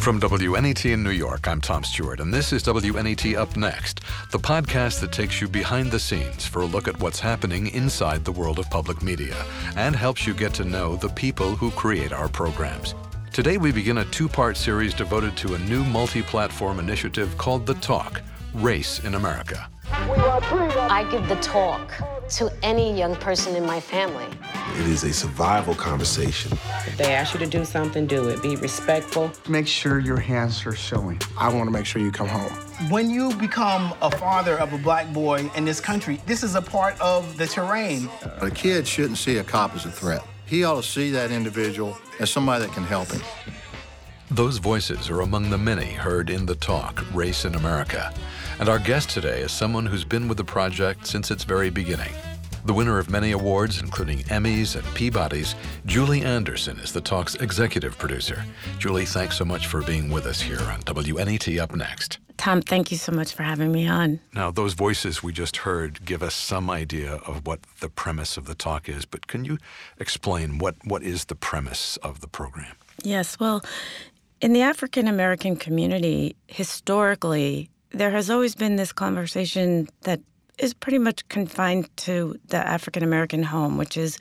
From WNET in New York, I'm Tom Stewart, and this is WNET Up Next, the podcast that takes you behind the scenes for a look at what's happening inside the world of public media and helps you get to know the people who create our programs. Today, we begin a two part series devoted to a new multi platform initiative called The Talk Race in America. I give the talk to any young person in my family. It is a survival conversation. If they ask you to do something, do it. Be respectful. Make sure your hands are showing. I want to make sure you come home. When you become a father of a black boy in this country, this is a part of the terrain. A kid shouldn't see a cop as a threat. He ought to see that individual as somebody that can help him. Those voices are among the many heard in the talk, Race in America. And our guest today is someone who's been with the project since its very beginning. The winner of many awards, including Emmys and Peabodys, Julie Anderson is the talk's executive producer. Julie, thanks so much for being with us here on WNET Up Next. Tom, thank you so much for having me on. Now, those voices we just heard give us some idea of what the premise of the talk is, but can you explain what, what is the premise of the program? Yes, well, in the African American community, historically, there has always been this conversation that is pretty much confined to the African American home, which is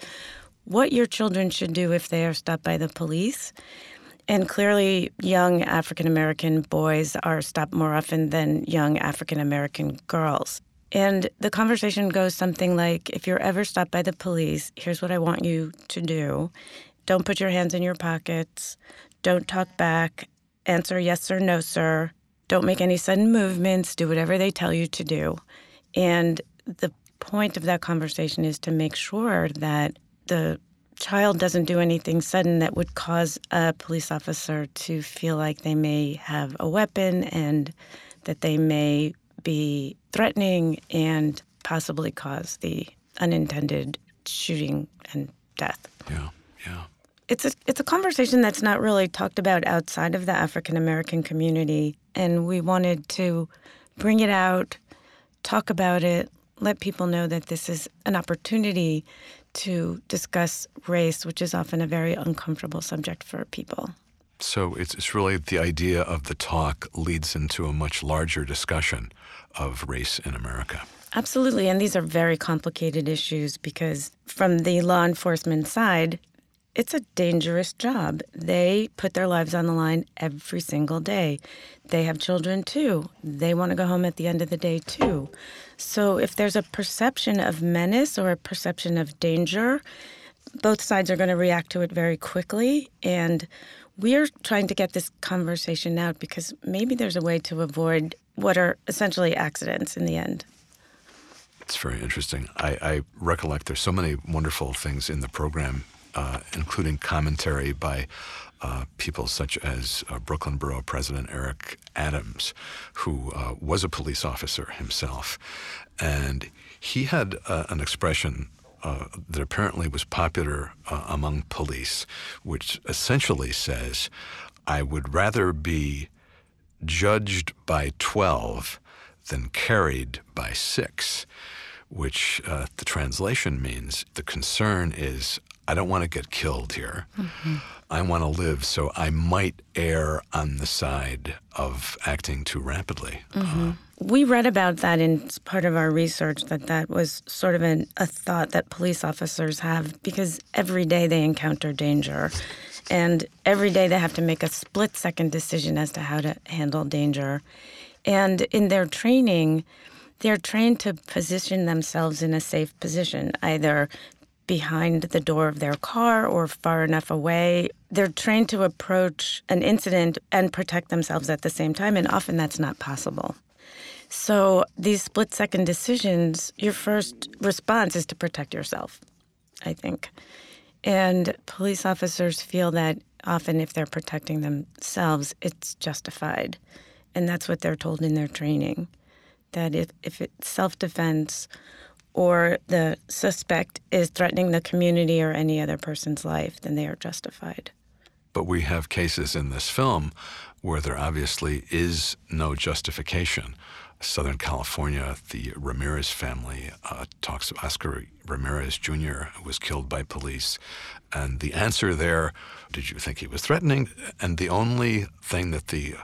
what your children should do if they are stopped by the police. And clearly, young African American boys are stopped more often than young African American girls. And the conversation goes something like if you're ever stopped by the police, here's what I want you to do. Don't put your hands in your pockets. Don't talk back. Answer yes or no, sir. Don't make any sudden movements. Do whatever they tell you to do. And the point of that conversation is to make sure that the child doesn't do anything sudden that would cause a police officer to feel like they may have a weapon and that they may be threatening and possibly cause the unintended shooting and death. Yeah, yeah. It's a it's a conversation that's not really talked about outside of the African American community and we wanted to bring it out talk about it, let people know that this is an opportunity to discuss race, which is often a very uncomfortable subject for people. So it's, it's really the idea of the talk leads into a much larger discussion of race in America. Absolutely. And these are very complicated issues because, from the law enforcement side, it's a dangerous job. They put their lives on the line every single day. They have children too. They want to go home at the end of the day too. So if there's a perception of menace or a perception of danger, both sides are going to react to it very quickly. And we're trying to get this conversation out because maybe there's a way to avoid what are essentially accidents in the end. It's very interesting. I, I recollect there's so many wonderful things in the program uh, including commentary by uh, people such as uh, Brooklyn Borough President Eric Adams, who uh, was a police officer himself. And he had uh, an expression uh, that apparently was popular among police, which essentially says, I would rather be judged by 12 than carried by six which uh, the translation means the concern is I don't want to get killed here. Mm-hmm. I want to live, so I might err on the side of acting too rapidly. Mm-hmm. Uh, we read about that in part of our research that that was sort of an, a thought that police officers have because every day they encounter danger. And every day they have to make a split second decision as to how to handle danger. And in their training, they're trained to position themselves in a safe position, either behind the door of their car or far enough away. They're trained to approach an incident and protect themselves at the same time, and often that's not possible. So, these split second decisions, your first response is to protect yourself, I think. And police officers feel that often if they're protecting themselves, it's justified. And that's what they're told in their training that if, if it's self defense or the suspect is threatening the community or any other person's life, then they are justified. But we have cases in this film where there obviously is no justification. Southern California, the Ramirez family uh, talks of Oscar Ramirez Jr., who was killed by police. And the answer there, did you think he was threatening? And the only thing that the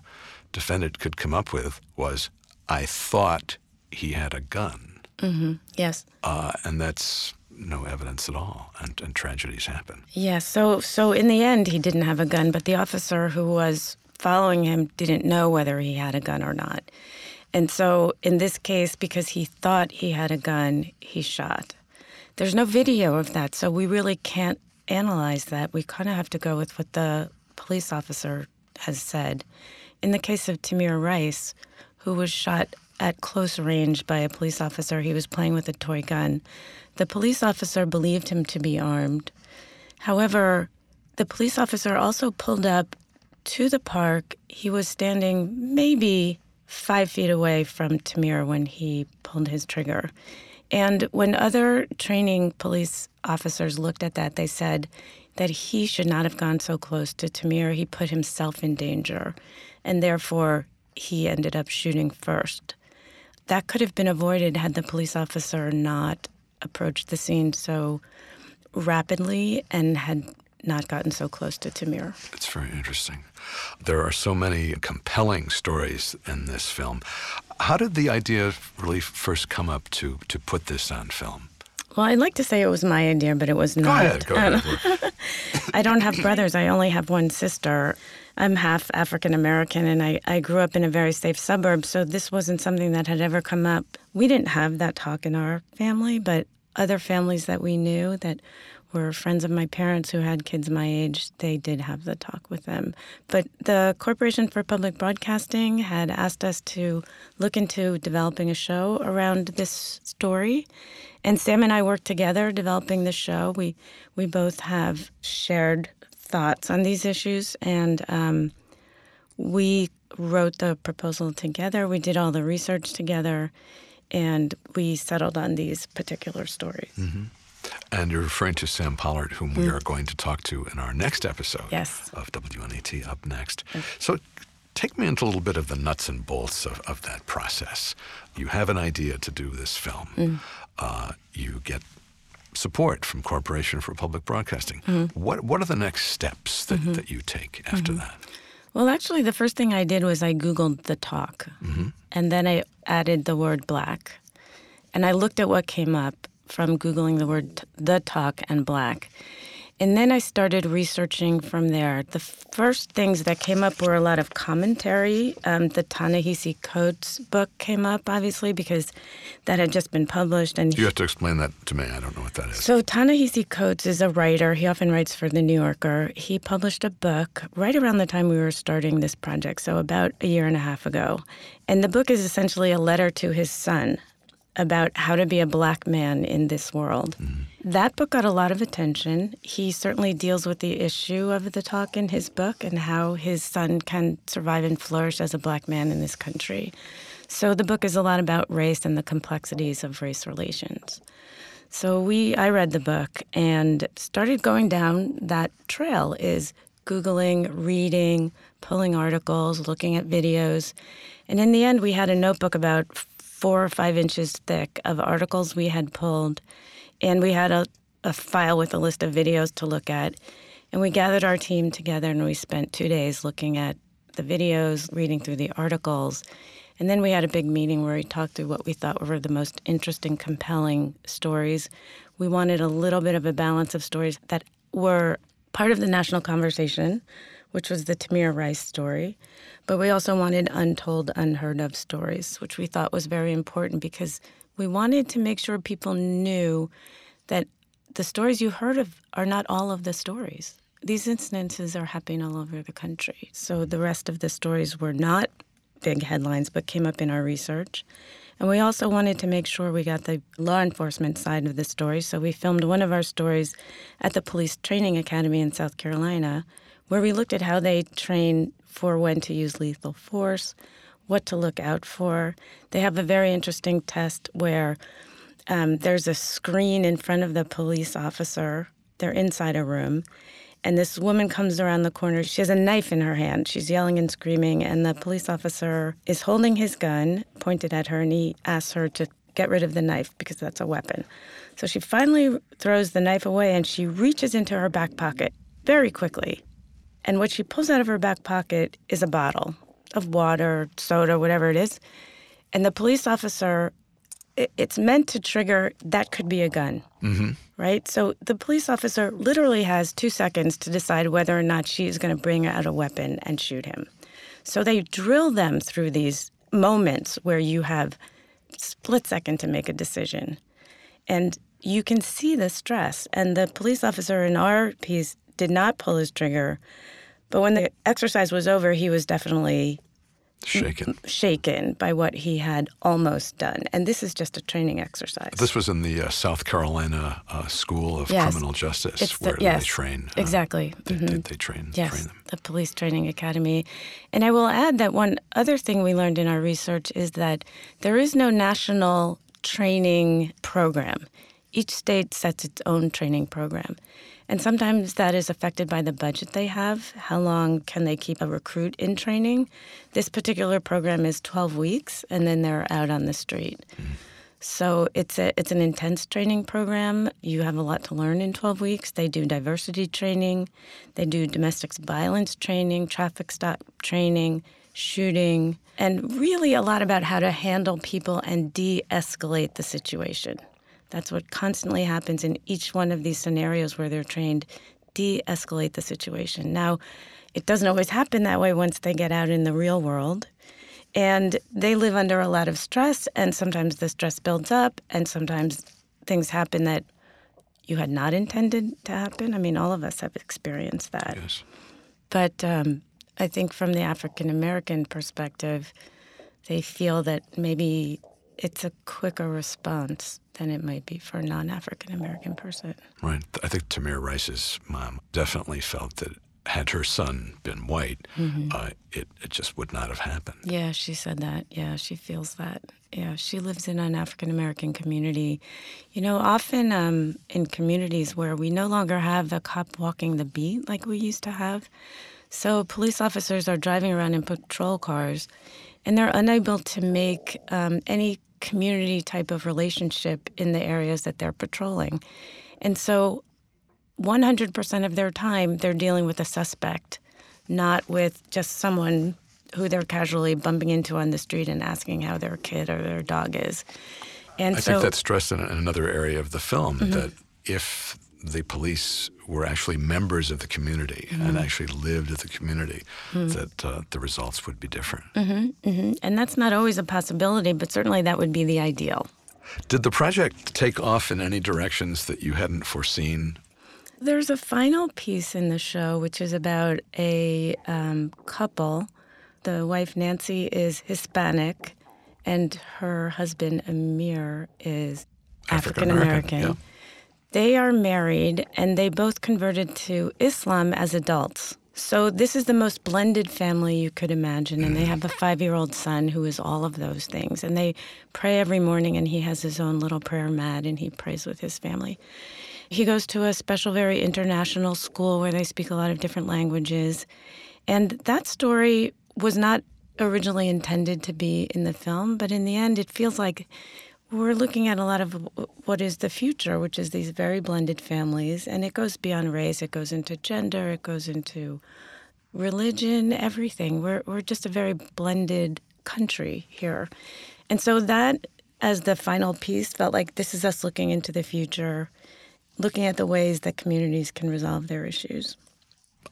defendant could come up with was, I thought he had a gun. Mm-hmm. Yes. Uh, and that's no evidence at all, and, and tragedies happen. Yes. So, so in the end, he didn't have a gun, but the officer who was following him didn't know whether he had a gun or not. And so, in this case, because he thought he had a gun, he shot. There's no video of that, so we really can't analyze that. We kind of have to go with what the police officer has said. In the case of Tamir Rice, who was shot at close range by a police officer, he was playing with a toy gun. The police officer believed him to be armed. However, the police officer also pulled up to the park. He was standing maybe five feet away from Tamir when he pulled his trigger. And when other training police officers looked at that, they said that he should not have gone so close to Tamir. He put himself in danger, and therefore he ended up shooting first. That could have been avoided had the police officer not approached the scene so rapidly and had not gotten so close to Tamir. It's very interesting. There are so many compelling stories in this film. How did the idea really first come up to, to put this on film? Well, I'd like to say it was my idea, but it was not. Go ahead, go ahead. I don't have brothers. I only have one sister. I'm half African American and I, I grew up in a very safe suburb, so this wasn't something that had ever come up. We didn't have that talk in our family, but other families that we knew that were friends of my parents who had kids my age, they did have the talk with them. But the Corporation for Public Broadcasting had asked us to look into developing a show around this story. And Sam and I worked together developing the show. We we both have shared thoughts on these issues, and um, we wrote the proposal together. We did all the research together, and we settled on these particular stories. Mm-hmm. And you're referring to Sam Pollard, whom mm. we are going to talk to in our next episode yes. of WNET up next. Yes. So take me into a little bit of the nuts and bolts of, of that process. You have an idea to do this film. Mm. Uh, you get support from Corporation for Public Broadcasting. Mm-hmm. What what are the next steps that, mm-hmm. that you take after mm-hmm. that? Well, actually, the first thing I did was I Googled the talk, mm-hmm. and then I added the word black, and I looked at what came up from Googling the word t- the talk and black. And then I started researching from there. The first things that came up were a lot of commentary. Um, the Ta-Nehisi Coates book came up, obviously, because that had just been published. And you have to explain that to me. I don't know what that is. So Ta-Nehisi Coates is a writer. He often writes for the New Yorker. He published a book right around the time we were starting this project, so about a year and a half ago. And the book is essentially a letter to his son about how to be a black man in this world. Mm-hmm. That book got a lot of attention. He certainly deals with the issue of the talk in his book and how his son can survive and flourish as a black man in this country. So the book is a lot about race and the complexities of race relations. So we I read the book and started going down that trail is googling, reading, pulling articles, looking at videos. And in the end we had a notebook about four or five inches thick of articles we had pulled, and we had a, a file with a list of videos to look at. And we gathered our team together and we spent two days looking at the videos, reading through the articles. And then we had a big meeting where we talked through what we thought were the most interesting, compelling stories. We wanted a little bit of a balance of stories that were part of the national conversation, which was the Tamir Rice story. But we also wanted untold, unheard of stories, which we thought was very important because we wanted to make sure people knew that the stories you heard of are not all of the stories. These incidences are happening all over the country. So the rest of the stories were not big headlines, but came up in our research. And we also wanted to make sure we got the law enforcement side of the story. So we filmed one of our stories at the Police Training Academy in South Carolina where we looked at how they train for when to use lethal force, what to look out for. They have a very interesting test where um, there's a screen in front of the police officer. They're inside a room, and this woman comes around the corner. She has a knife in her hand. She's yelling and screaming, and the police officer is holding his gun pointed at her, and he asks her to get rid of the knife because that's a weapon. So she finally throws the knife away and she reaches into her back pocket very quickly. And what she pulls out of her back pocket is a bottle of water, soda, whatever it is. And the police officer, it, it's meant to trigger that could be a gun, Mm-hmm. right? So the police officer literally has two seconds to decide whether or not she is going to bring out a weapon and shoot him. So they drill them through these moments where you have split second to make a decision. And you can see the stress. And the police officer in our piece did not pull his trigger. But when the exercise was over, he was definitely Shaken. shaken by what he had almost done. And this is just a training exercise. This was in the uh, South Carolina uh, School of Yes. Criminal Justice, It's the- where yes, they train. uh, exactly. They, Mhm. they, they train, Yes, train them. the Police Training Academy. And I will add that one other thing we learned in our research is that there is no national training program. Each state sets its own training program. And sometimes that is affected by the budget they have. How long can they keep a recruit in training? This particular program is 12 weeks, and then they're out on the street. So it's a it's an intense training program. You have a lot to learn in 12 weeks. They do diversity training, they do domestic violence training, traffic stop training, shooting, and really a lot about how to handle people and de-escalate the situation. That's what constantly happens in each one of these scenarios where they're trained de-escalate the situation. Now, it doesn't always happen that way once they get out in the real world. And they live under a lot of stress, and sometimes the stress builds up, and sometimes things happen that you had not intended to happen. I mean, all of us have experienced that. Yes. But um, I think from the African American perspective, they feel that maybe it's a quicker response than it might be for a non African American person. Right. I think Tamir Rice's mom definitely felt that had her son been white, Mm-hmm. uh, it, it just would not have happened. Yeah, she said that. Yeah, she feels that. Yeah, she lives in an African American community. You know, often um, in communities where we no longer have a cop walking the beat like we used to have. So police officers are driving around in patrol cars and they're unable to make um, any community type of relationship in the areas that they're patrolling. And so 100% of their time, they're dealing with a suspect, not with just someone who they're casually bumping into on the street and asking how their kid or their dog is. And I so, think that's stressed in, another area of the film Mm-hmm. that if the police were actually members of the community Mm-hmm. and actually lived with the community, that uh, the results would be different. Mm-hmm. and that's not always a possibility, but certainly that would be the ideal. Did the project take off in any directions that you hadn't foreseen? There's a final piece in the show, which is about a um, couple. The wife, Nancy, is Hispanic, and her husband, Amir, is African American. yeah. They are married, and they both converted to Islam as adults. So this is the most blended family you could imagine, and they have a five-year-old son who is all of those things. And they pray every morning, and he has his own little prayer mat, and he prays with his family. He goes to a special, very international school where they speak a lot of different languages. And that story was not originally intended to be in the film, but in the end, it feels like we're looking at a lot of what is the future, which is these very blended families. And it goes beyond race, it goes into gender, it goes into religion, everything. We're, we're just a very blended country here. And so that, as the final piece, felt like this is us looking into the future, looking at the ways that communities can resolve their issues.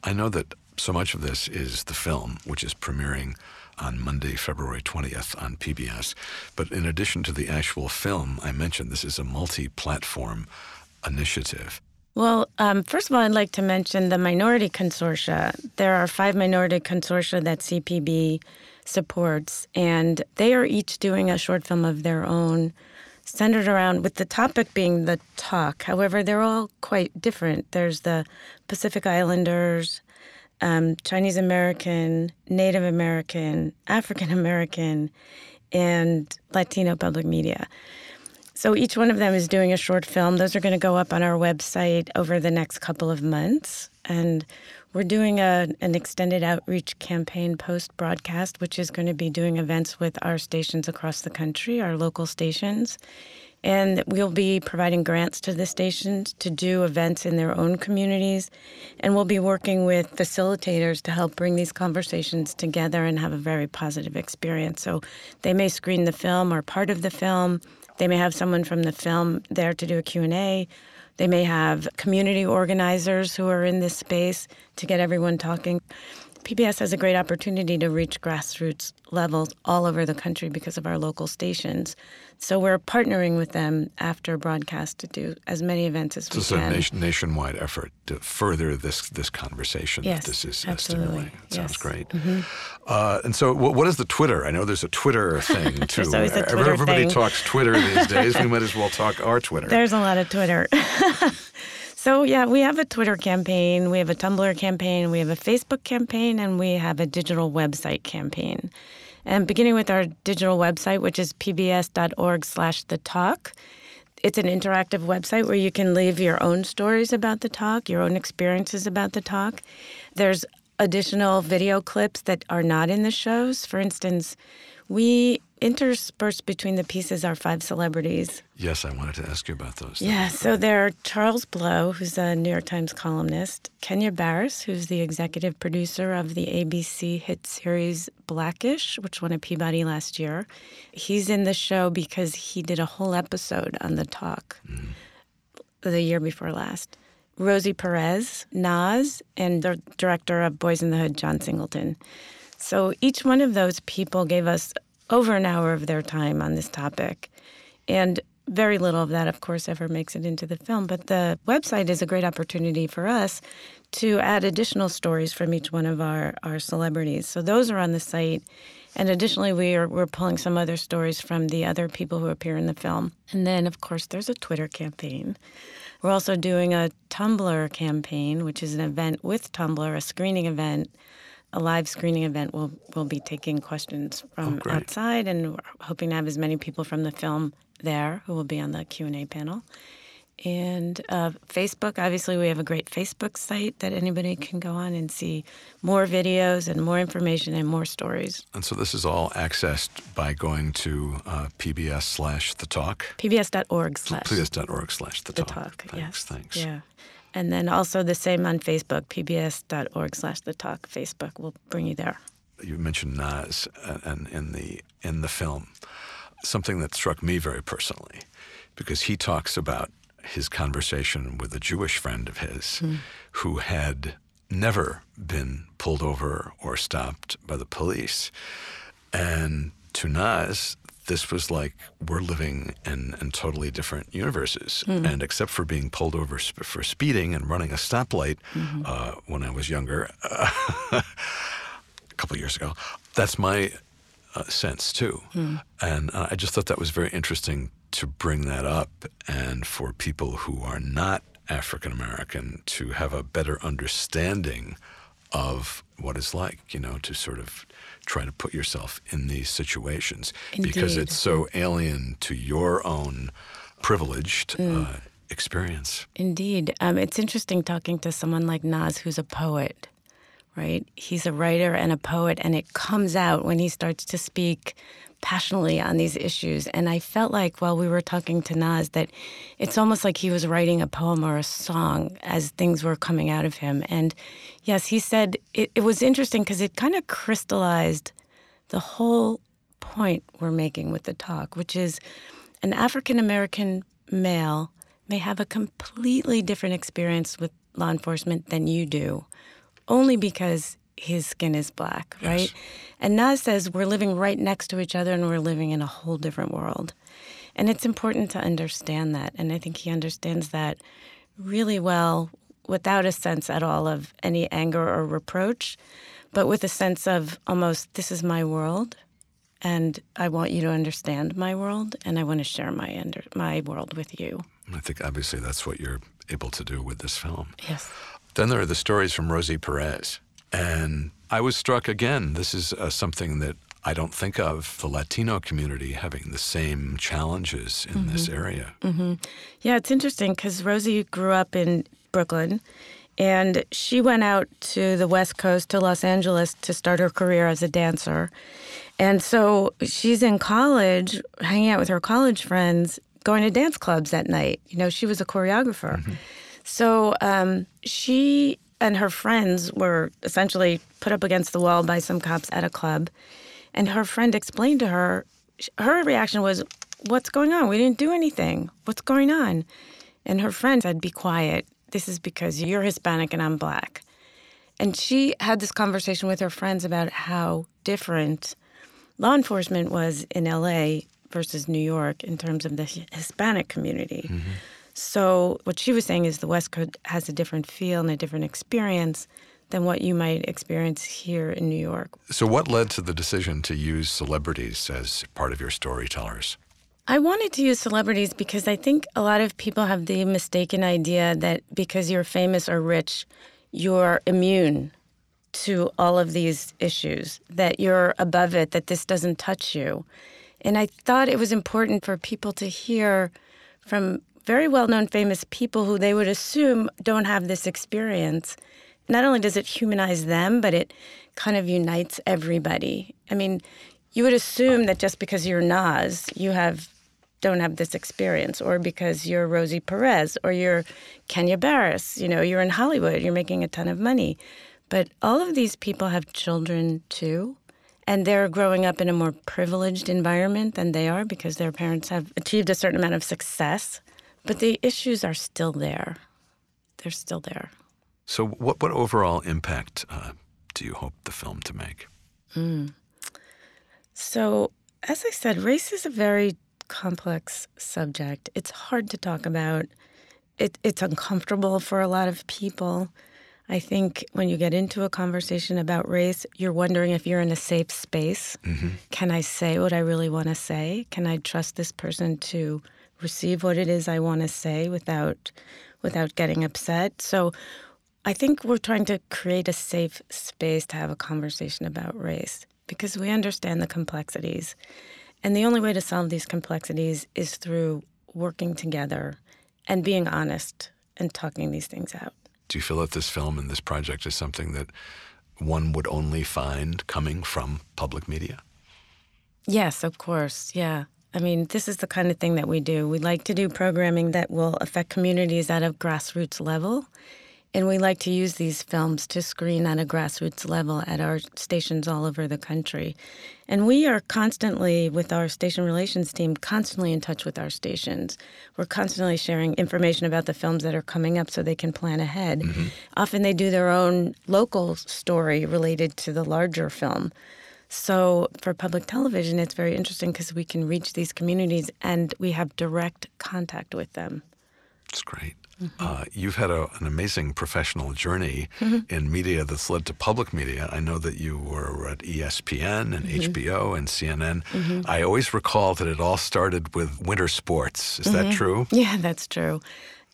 I know that so much of this is the film, which is premiering on Monday, February 20th on PBS. But in addition to the actual film, I mentioned this is a multi platform initiative. Well, um, first of all, I'd like to mention the minority consortia. There are five minority consortia that CPB supports, and they are each doing a short film of their own centered around, with the topic being the talk. However, they're all quite different. There's the Pacific Islanders, um, Chinese American, Native American, African American, and Latino public media. So each one of them is doing a short film. Those are going to go up on our website over the next couple of months. And we're doing a, an extended outreach campaign post broadcast, which is going to be doing events with our stations across the country, our local stations. And we'll be providing grants to the stations to do events in their own communities. And we'll be working with facilitators to help bring these conversations together and have a very positive experience. So they may screen the film or part of the film. They may have someone from the film there to do a Q&A they may have community organizers who are in this space to get everyone talking. PBS has a great opportunity to reach grassroots levels all over the country because of our local stations. So we're partnering with them after broadcast to do as many events as so we it's can. It's a nationwide effort to further this this conversation. Yes, this is absolutely. stimulating. It sounds Yes. great. Mm-hmm. Uh, and so, what, what is the Twitter? I know there's a Twitter thing too. There's always a Every- Twitter Everybody thing. talks Twitter these days. we might as well talk our Twitter. There's a lot of Twitter. so, yeah, we have a Twitter campaign, we have a Tumblr campaign, we have a Facebook campaign, and we have a digital website campaign. And beginning with our digital website, which is pbs.org slash the talk. It's an interactive website where you can leave your own stories about the talk, your own experiences about the talk. There's additional video clips that are not in the shows. For instance, we intersperse between the pieces are five celebrities yes, I wanted to ask you about those. yeah, so there are Charles Blow, who's a New York Times columnist, Kenya Barris, who's the executive producer of the ABC hit series Blackish, which won a Peabody last year. He's in the show because he did a whole episode on the talk mm-hmm. the year before last. Rosie Perez, Nas, and the director of Boys in the Hood, John Singleton. So each one of those people gave us over an hour of their time on this topic. And very little of that, of course, ever makes it into the film. But the website is a great opportunity for us to add additional stories from each one of our, our celebrities. So those are on the site. And additionally, we are, we're pulling some other stories from the other people who appear in the film. And then, of course, there's a Twitter campaign. We're also doing a Tumblr campaign, which is an event with Tumblr, a screening event, a live screening event. We'll, we'll be taking questions from great. outside, and we're hoping to have as many people from the film there who will be on the Q&A panel. And uh, Facebook, obviously, we have a great Facebook site that anybody can go on and see more videos and more information and more stories. And so this is all accessed by going to uh, PBS slash the talk. pbs.org slash PBS.org slash the the talk. talk. Thanks, yes. thanks. Yeah. And then also the same on Facebook, pbs.org slash the talk. Facebook will bring you there. You mentioned Nas and in the in the film, something that struck me very personally, because he talks about his conversation with a Jewish friend of his hmm. who had never been pulled over or stopped by the police, and to Nas. This was like we're living in, in totally different universes. And except for being pulled over sp- for speeding and running a stoplight uh, when I was younger, a couple years ago. That's my uh, sense too, and uh, I just thought that was very interesting to bring that up, and for people who are not African American to have a better understanding of what it's like, you know, to sort of try to put yourself in these situations because it's so alien to your own privileged uh, experience. Indeed. Um, it's interesting talking to someone like Nas, who's a poet, right? He's a writer and a poet, and it comes out when he starts to speak passionately on these issues. And I felt like while we were talking to Nas that it's almost like he was writing a poem or a song as things were coming out of him. And yes, he said it, it was interesting because it kind of crystallized the whole point we're making with the talk, which is an African American male may have a completely different experience with law enforcement than you do, only because his skin is black, right? And Nas says we're living right next to each other and we're living in a whole different world. And it's important to understand that. And I think he understands that really well without a sense at all of any anger or reproach, but with a sense of almost, this is my world. And I want you to understand my world, and I want to share my under, my world with you. I think obviously that's what you're able to do with this film. Yes. Then there are the stories from Rosie Perez. And I was struck again. This is uh, something that I don't think of the Latino community having the same challenges in this area. Yeah, it's interesting because Rosie grew up in Brooklyn and she went out to the West Coast to Los Angeles to start her career as a dancer. And so she's in college, hanging out with her college friends, going to dance clubs at night. You know, she was a choreographer. So um, she and her friends were essentially put up against the wall by some cops at a club. And her friend explained to her, her reaction was, What's going on? We didn't do anything. What's going on? And her friend said, Be quiet. This is because you're Hispanic and I'm black. And she had this conversation with her friends about how different law enforcement was in LA versus New York in terms of the Hispanic community. Mm-hmm. So, what she was saying is the West Coast has a different feel and a different experience than what you might experience here in New York. So, what led to the decision to use celebrities as part of your storytellers? I wanted to use celebrities because I think a lot of people have the mistaken idea that because you're famous or rich, you're immune to all of these issues, that you're above it, that this doesn't touch you. And I thought it was important for people to hear from very well known famous people who they would assume don't have this experience. Not only does it humanize them, but it kind of unites everybody. I mean, you would assume that just because you're Nas, you have don't have this experience, or because you're Rosie Perez or you're Kenya Barris, you know, you're in Hollywood, you're making a ton of money. But all of these people have children too, and they're growing up in a more privileged environment than they are because their parents have achieved a certain amount of success. But the issues are still there. They're still there. So, what, what overall impact uh, do you hope the film to make? So, as I said, race is a very complex subject. It's hard to talk about. It, it's uncomfortable for a lot of people. I think when you get into a conversation about race, you're wondering if you're in a safe space. Can I say what I really want to say? Can I trust this person to receive what it is I want to say without without getting upset? So I think we're trying to create a safe space to have a conversation about race because we understand the complexities. And the only way to solve these complexities is through working together and being honest and talking these things out. Do you feel that this film and this project is something that one would only find coming from public media? Yes, of course. Yeah. I mean, this is the kind of thing that we do. We like to do programming that will affect communities at a grassroots level. And we like to use these films to screen at a grassroots level at our stations all over the country. And we are constantly, with our station relations team, constantly in touch with our stations. We're constantly sharing information about the films that are coming up so they can plan ahead. Mm-hmm. Often they do their own local story related to the larger film. So for public television, it's very interesting because we can reach these communities and we have direct contact with them. It's great. Mm-hmm. Uh, you've had a, an amazing professional journey mm-hmm. in media that's led to public media. I know that you were at ESPN and mm-hmm. HBO and CNN. I always recall that it all started with winter sports. Is that true? Yeah, that's true.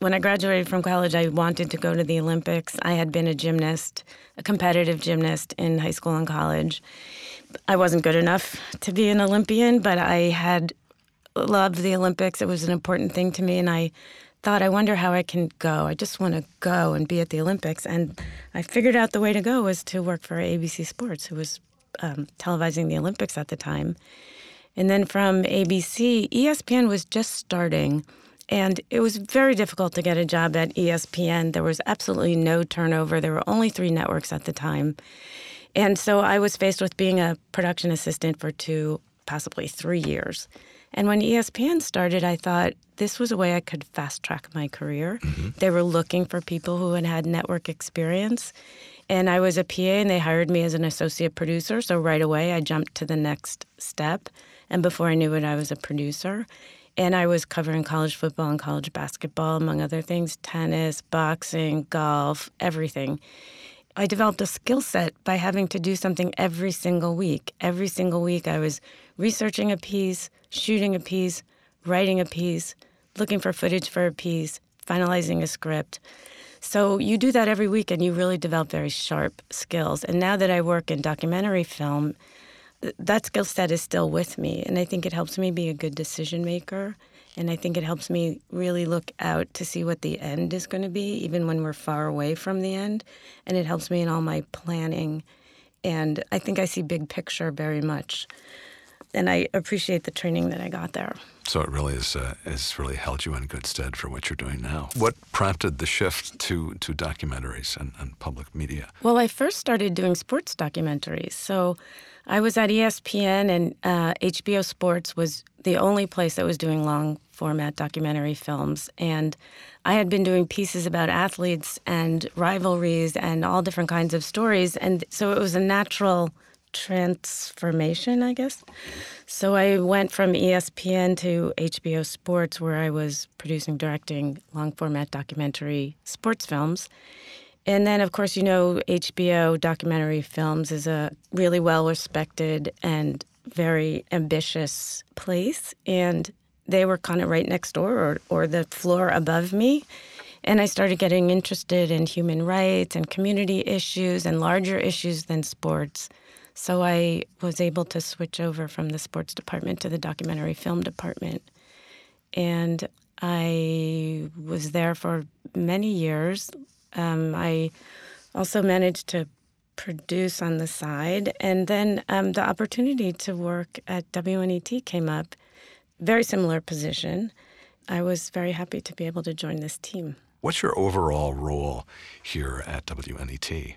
When I graduated from college, I wanted to go to the Olympics. I had been a gymnast, a competitive gymnast in high school and college. I wasn't good enough to be an Olympian, but I had loved the Olympics. It was an important thing to me, and I thought, I wonder how I can go. I just want to go and be at the Olympics. And I figured out the way to go was to work for ABC Sports, who was um, televising the Olympics at the time. And then from ABC, ESPN was just starting. And it was very difficult to get a job at ESPN. There was absolutely no turnover. There were only three networks at the time. And so I was faced with being a production assistant for two, possibly three years. And when ESPN started, I thought this was a way I could fast track my career. Mm-hmm. They were looking for people who had had network experience. And I was a PA and they hired me as an associate producer. So right away, I jumped to the next step. And before I knew it, I was a producer. And I was covering college football and college basketball, among other things tennis, boxing, golf, everything. I developed a skill set by having to do something every single week. Every single week, I was researching a piece, shooting a piece, writing a piece, looking for footage for a piece, finalizing a script. So you do that every week and you really develop very sharp skills. And now that I work in documentary film, that skill set is still with me. And I think it helps me be a good decision maker. And I think it helps me really look out to see what the end is going to be, even when we're far away from the end. And it helps me in all my planning. And I think I see big picture very much. And I appreciate the training that I got there. So it really is uh, has really held you in good stead for what you're doing now. What prompted the shift to to documentaries and, and public media? Well, I first started doing sports documentaries. So I was at ESPN, and uh, HBO Sports was the only place that was doing long format documentary films. And I had been doing pieces about athletes and rivalries and all different kinds of stories. And so it was a natural transformation, I guess. So I went from ESPN to HBO Sports, where I was producing, directing long format documentary sports films. And then, of course, you know, HBO documentary films is a really well respected and very ambitious place. And they were kind of right next door or, or the floor above me. And I started getting interested in human rights and community issues and larger issues than sports. So I was able to switch over from the sports department to the documentary film department. And I was there for many years. Um, I also managed to produce on the side. And then um, the opportunity to work at WNET came up, very similar position. I was very happy to be able to join this team. What's your overall role here at WNET?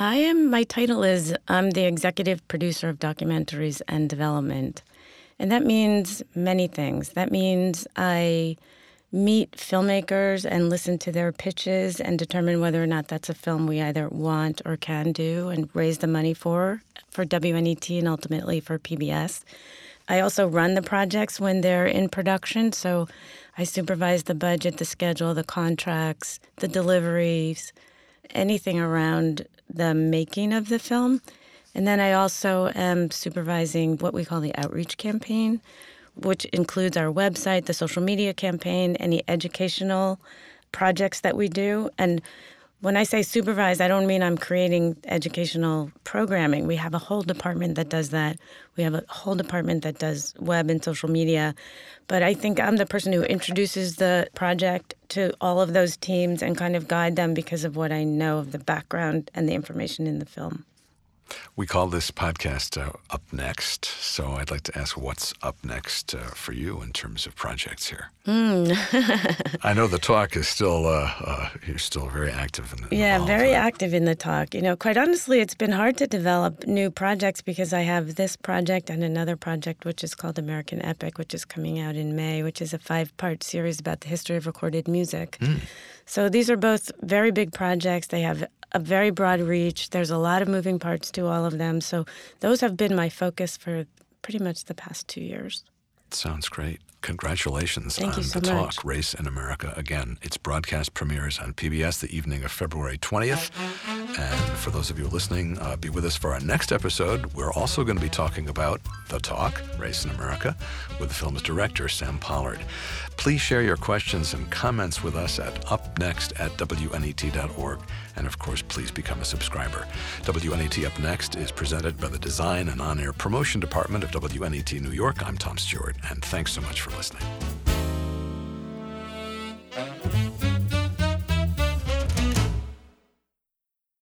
I am, my title is I'm the executive producer of documentaries and development. And that means many things. That means I meet filmmakers and listen to their pitches and determine whether or not that's a film we either want or can do and raise the money for, for WNET and ultimately for PBS. I also run the projects when they're in production. So I supervise the budget, the schedule, the contracts, the deliveries, anything around the making of the film. And then I also am supervising what we call the outreach campaign, which includes our website, the social media campaign, any educational projects that we do. And when I say supervise, I don't mean I'm creating educational programming. We have a whole department that does that. We have a whole department that does web and social media. But I think I'm the person who introduces the project to all of those teams and kind of guide them because of what I know of the background and the information in the film. We call this podcast uh, Up Next. So I'd like to ask what's up next uh, for you in terms of projects here? Mm. I know the talk is still, uh, uh you're still very active in it. Yeah, very active in the talk. You know, quite honestly, it's been hard to develop new projects because I have this project and another project, which is called American Epic, which is coming out in May, which is a five part series about the history of recorded music. Mm. So these are both very big projects. They have a very broad reach. There's a lot of moving parts to all of them. So those have been my focus for pretty much the past two years. Sounds great. Congratulations Thank on so the much. talk, Race in America. Again, its broadcast premieres on PBS the evening of February 20th. And for those of you listening, uh, be with us for our next episode. We're also going to be talking about The Talk, Race in America, with the film's director, Sam Pollard. Please share your questions and comments with us at upnext at WNET.org. And of course, please become a subscriber. WNET Up Next is presented by the Design and On Air Promotion Department of WNET New York. I'm Tom Stewart, and thanks so much for listening.